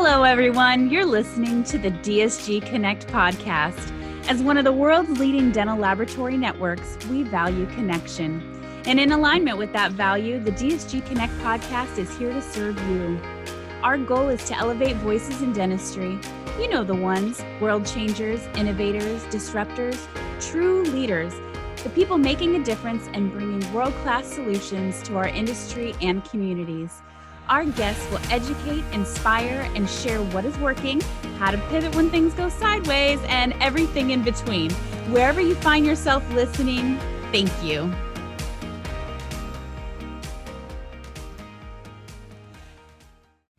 Hello, everyone. You're listening to the DSG Connect podcast. As one of the world's leading dental laboratory networks, we value connection. And in alignment with that value, the DSG Connect podcast is here to serve you. Our goal is to elevate voices in dentistry. You know the ones world changers, innovators, disruptors, true leaders, the people making a difference and bringing world class solutions to our industry and communities. Our guests will educate, inspire, and share what is working, how to pivot when things go sideways, and everything in between. Wherever you find yourself listening, thank you.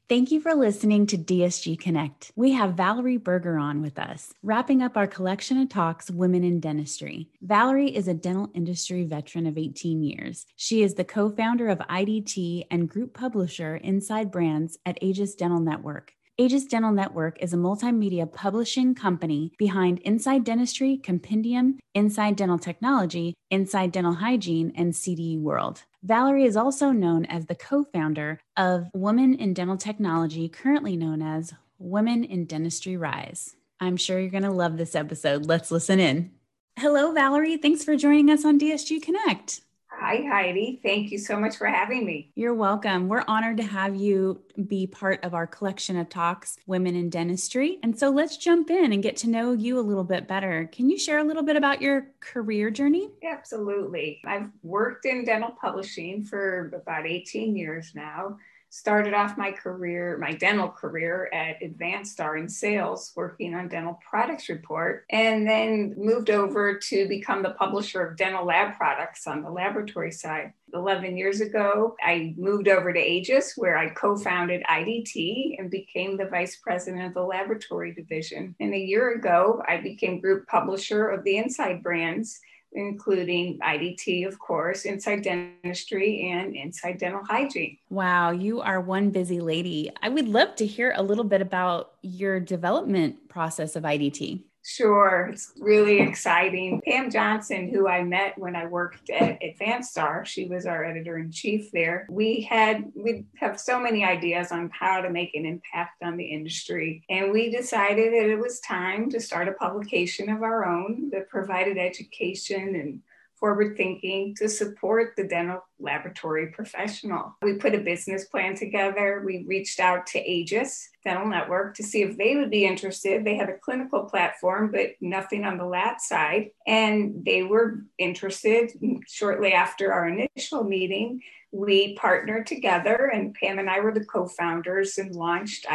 Thank you for listening to DSG Connect. We have Valerie Berger on with us, wrapping up our collection of talks, Women in Dentistry. Valerie is a dental industry veteran of 18 years. She is the co founder of IDT and group publisher Inside Brands at Aegis Dental Network. Aegis Dental Network is a multimedia publishing company behind Inside Dentistry, Compendium, Inside Dental Technology, Inside Dental Hygiene, and CDE World. Valerie is also known as the co founder of Women in Dental Technology, currently known as Women in Dentistry Rise. I'm sure you're going to love this episode. Let's listen in. Hello, Valerie. Thanks for joining us on DSG Connect. Hi, Heidi. Thank you so much for having me. You're welcome. We're honored to have you be part of our collection of talks, Women in Dentistry. And so let's jump in and get to know you a little bit better. Can you share a little bit about your career journey? Absolutely. I've worked in dental publishing for about 18 years now started off my career, my dental career at Advanstar in sales, working on Dental Products Report, and then moved over to become the publisher of dental lab products on the laboratory side. 11 years ago, I moved over to Aegis, where I co founded IDT and became the vice president of the laboratory division. And a year ago, I became group publisher of the Inside brands including IDT, of course, Inside Dentistry, and Inside Dental Hygiene. Wow, you are one busy lady. I would love to hear a little bit about your development process of IDT. Sure, it's really exciting. Pam Johnson, who I met when I worked at Advanstar, she was our editor in chief there. We had we have so many ideas on how to make an impact on the industry, and we decided that it was time to start a publication of our own that provided education and forward thinking to support the dental laboratory professional. We put a business plan together. We reached out to Aegis Dental Network to see if they would be interested. They have a clinical platform, but nothing on the lab side. And they were interested shortly after our initial meeting we partnered together and Pam and I were the co-founders and launched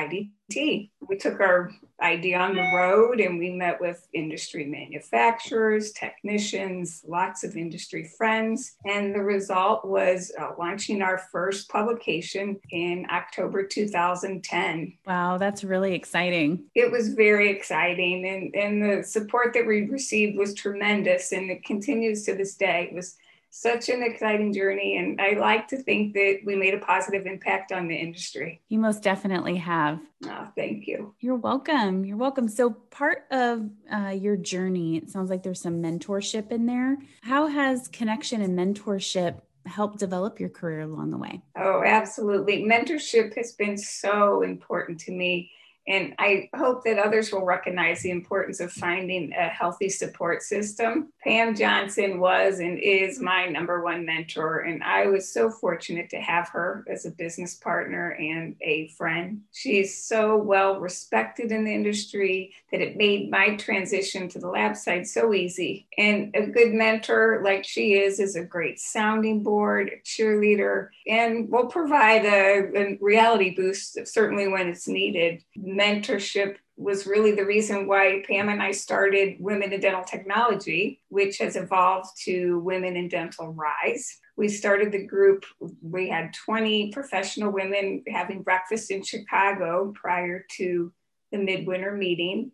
We took our idea on the road and we met with industry manufacturers, technicians, lots of industry friends. And the result was uh, launching our first publication in October 2010. Wow, that's really exciting. It was very exciting and, and the support that we received was tremendous and it continues to this day. It was such an exciting journey. And I like to think that we made a positive impact on the industry. You most definitely have. Oh, thank you. You're welcome. You're welcome. So, part of uh, your journey, it sounds like there's some mentorship in there. How has connection and mentorship helped develop your career along the way? Oh, absolutely. Mentorship has been so important to me and I hope that others will recognize the importance of finding a healthy support system. Pam Johnson was and is my number one mentor, and I was so fortunate to have her as a business partner and a friend. She's so well respected in the industry that it made my transition to the lab side so easy. And a good mentor, like she is, is a great sounding board, cheerleader, and will provide a, a reality boost, certainly when it's needed mentorship was really the reason why Pam and I started Women in Dental Technology, which has evolved to Women in Dental Rise. We started the group, we had 20 professional women having breakfast in Chicago prior to the midwinter meeting.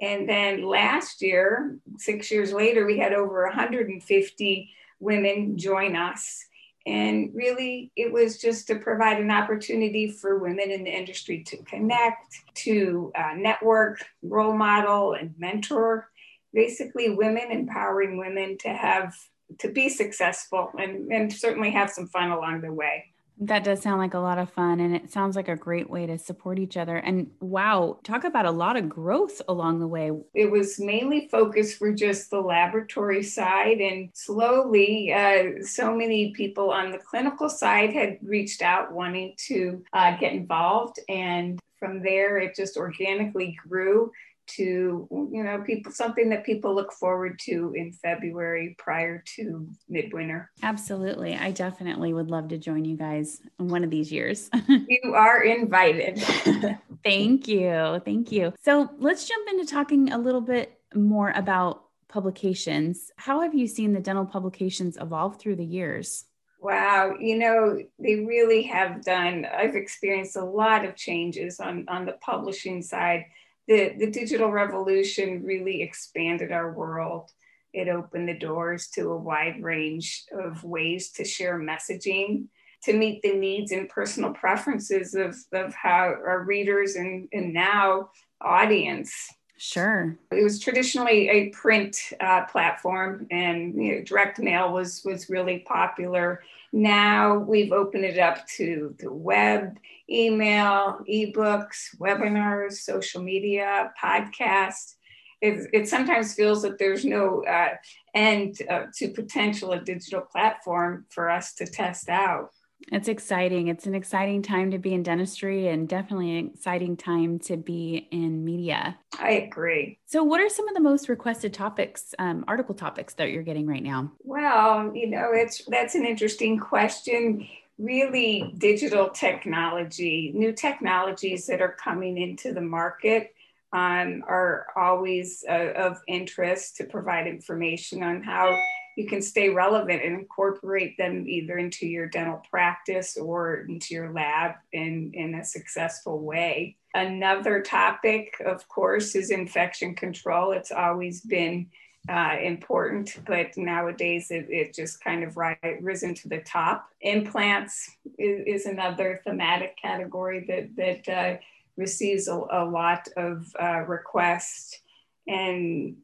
And then last year, six years later, we had over 150 women join us and really, it was just to provide an opportunity for women in the industry to connect, to uh, network, role model, and mentor. Basically, women empowering women to have to be successful and, and certainly have some fun along the way. That does sound like a lot of fun. And it sounds like a great way to support each other. And wow, talk about a lot of growth along the way. It was mainly focused for just the laboratory side. And slowly, uh, so many people on the clinical side had reached out wanting to uh, get involved. And from there, it just organically grew to you know people something that people look forward to in february prior to midwinter. Absolutely. I definitely would love to join you guys one of these years. You are invited. Thank you. Thank you. So let's jump into talking a little bit more about publications. How have you seen the dental publications evolve through the years? Wow, you know, they really have done. I've experienced a lot of changes on, on the publishing side the, the digital revolution really expanded our world. It opened the doors to a wide range of ways to share messaging to meet the needs and personal preferences of, of how our readers and, and now audience. Sure. It was traditionally a print uh, platform, and you know, direct mail was was really popular. Now we've opened it up to the web, email, ebooks, webinars, social media, podcasts. It, it sometimes feels that there's no uh, end uh, to potential a digital platform for us to test out. It's exciting. It's an exciting time to be in dentistry and definitely an exciting time to be in media. I agree. So, what are some of the most requested topics, um, article topics that you're getting right now? Well, you know, it's that's an interesting question. Really, digital technology, new technologies that are coming into the market um, are always uh, of interest to provide information on how you can stay relevant and incorporate them either into your dental practice or into your lab in, in a successful way. Another topic, of course, is infection control. It's always been uh, important, but nowadays it, it just kind of ri- risen to the top. Implants is, is another thematic category that, that uh, receives a, a, lot of uh, requests. And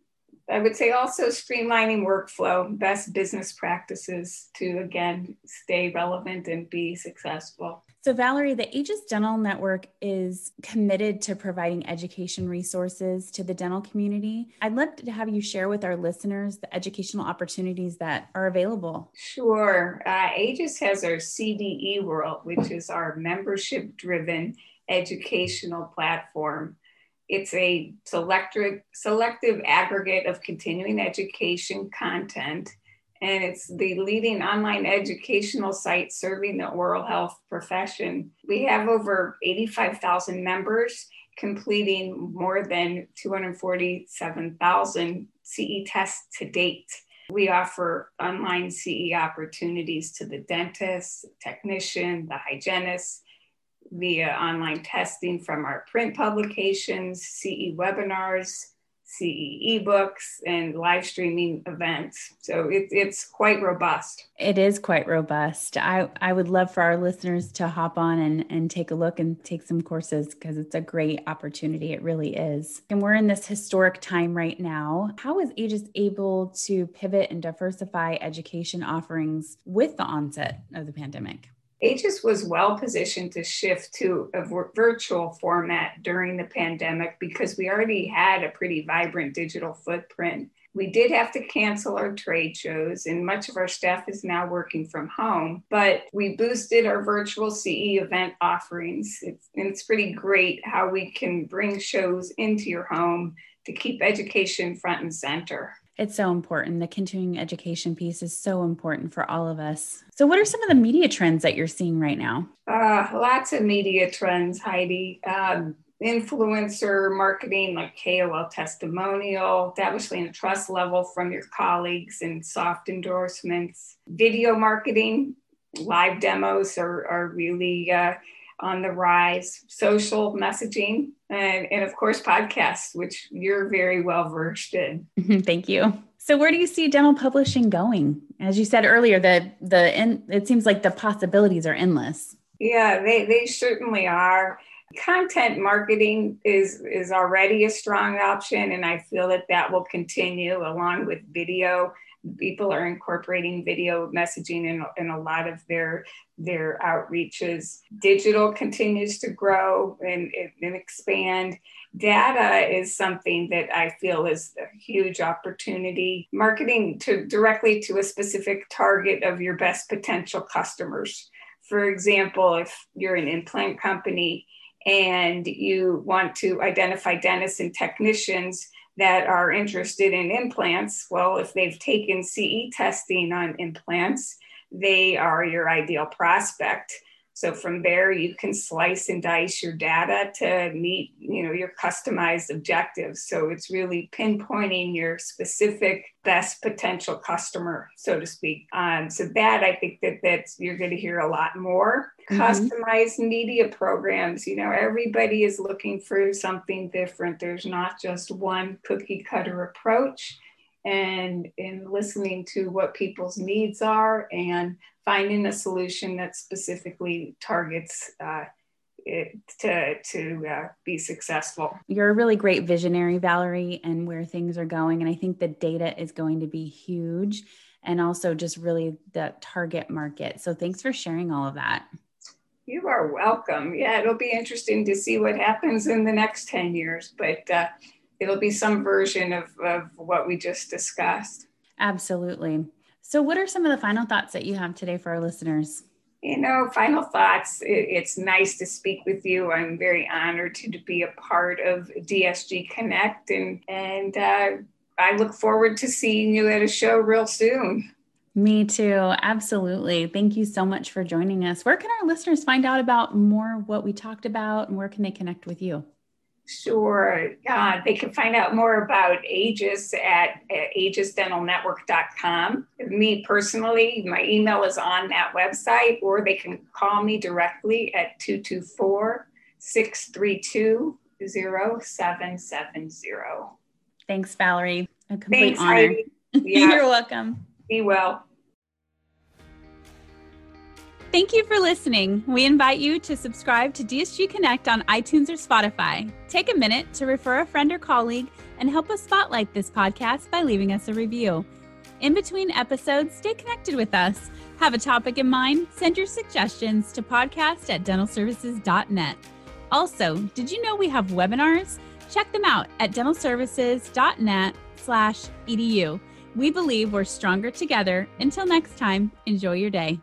I would say also streamlining workflow, best business practices to again stay relevant and be successful. So, Valerie, the Aegis Dental Network is committed to providing education resources to the dental community. I'd love to have you share with our listeners the educational opportunities that are available. Sure. Uh, Aegis has our CDE World, which is our membership driven educational platform. It's a selective, selective aggregate of continuing education content, and it's the leading online educational site serving the oral health profession. We have over 85,000 members completing more than 247,000 CE tests to date. We offer online CE opportunities to the dentist, technician, the hygienist, via online testing from our print publications, CE webinars, CE ebooks, and live streaming events. So it, it's quite robust. It is quite robust. I, I would love for our listeners to hop on and, and take a look and take some courses because it's a great opportunity. It really is. And we're in this historic time right now. How is Aegis able to pivot and diversify education offerings with the onset of the pandemic? Aegis was well positioned to shift to a virtual format during the pandemic because we already had a pretty vibrant digital footprint. We did have to cancel our trade shows, and much of our staff is now working from home. But we boosted our virtual CE event offerings. It's, and it's pretty great how we can bring shows into your home to keep education front and center. It's so important. The continuing education piece is so important for all of us. So, what are some of the media trends that you're seeing right now? Uh, lots of media trends, Heidi. Um, influencer marketing like KOL testimonial, establishing a trust level from your colleagues and soft endorsements, video marketing, live demos are, are really uh, on the rise, social messaging, and, and of course, podcasts, which you're very well versed in. Thank you. So, where do you see dental publishing going? As you said earlier, the the in, it seems like the possibilities are endless. Yeah, they, they certainly are. Content marketing is is already a strong option, and I feel that that will continue along with video people are incorporating video messaging in, in a lot of their their outreaches. Digital continues to grow and, and expand. Data is something that I feel is a huge opportunity. Marketing to directly to a specific target of your best potential customers. For example, if you're an implant company and you want to identify dentists and technicians that are interested in implants, well, if they've taken CE testing on implants, they are your ideal prospect. So from there, you can slice and dice your data to meet, you know, your customized objectives. So it's really pinpointing your specific best potential customer, so to speak. Um, so that I think that that's you're going to hear a lot more. Mm-hmm. Customized media programs. You know, everybody is looking for something different. There's not just one cookie cutter approach and in listening to what people's needs are and finding a solution that specifically targets uh, it to to uh, be successful. You're a really great visionary, Valerie, and where things are going. And I think the data is going to be huge, and also just really the target market. So thanks for sharing all of that. You are welcome. Yeah, it'll be interesting to see what happens in the next ten years, but. Uh, it'll be some version of, of what we just discussed. Absolutely. So, what are some of the final thoughts that you have today for our listeners? You know, final thoughts. It, it's nice to speak with you. I'm very honored to, to be a part of DSG Connect, and and uh, I look forward to seeing you at a show real soon. Me too. Absolutely. Thank you so much for joining us. Where can our listeners find out about more what we talked about, and where can they connect with you? Sure. Uh, they can find out more about Aegis at, at aegisdentalnetwork.com. Me personally, my email is on that website, or they can call me directly at 224 632 0770. Thanks, Valerie. A complete Thanks, honor. Yeah. You're welcome. Be well. Thank you for listening. We invite you to subscribe to DSG Connect on iTunes or Spotify. Take a minute to refer a friend or colleague and help us spotlight this podcast by leaving us a review. In between episodes, stay connected with us. Have a topic in mind? Send your suggestions to podcast at dentalservices.net. Also, did you know we have webinars? Check them out at dentalservices.net slash edu. We believe we're stronger together. Until next time, enjoy your day.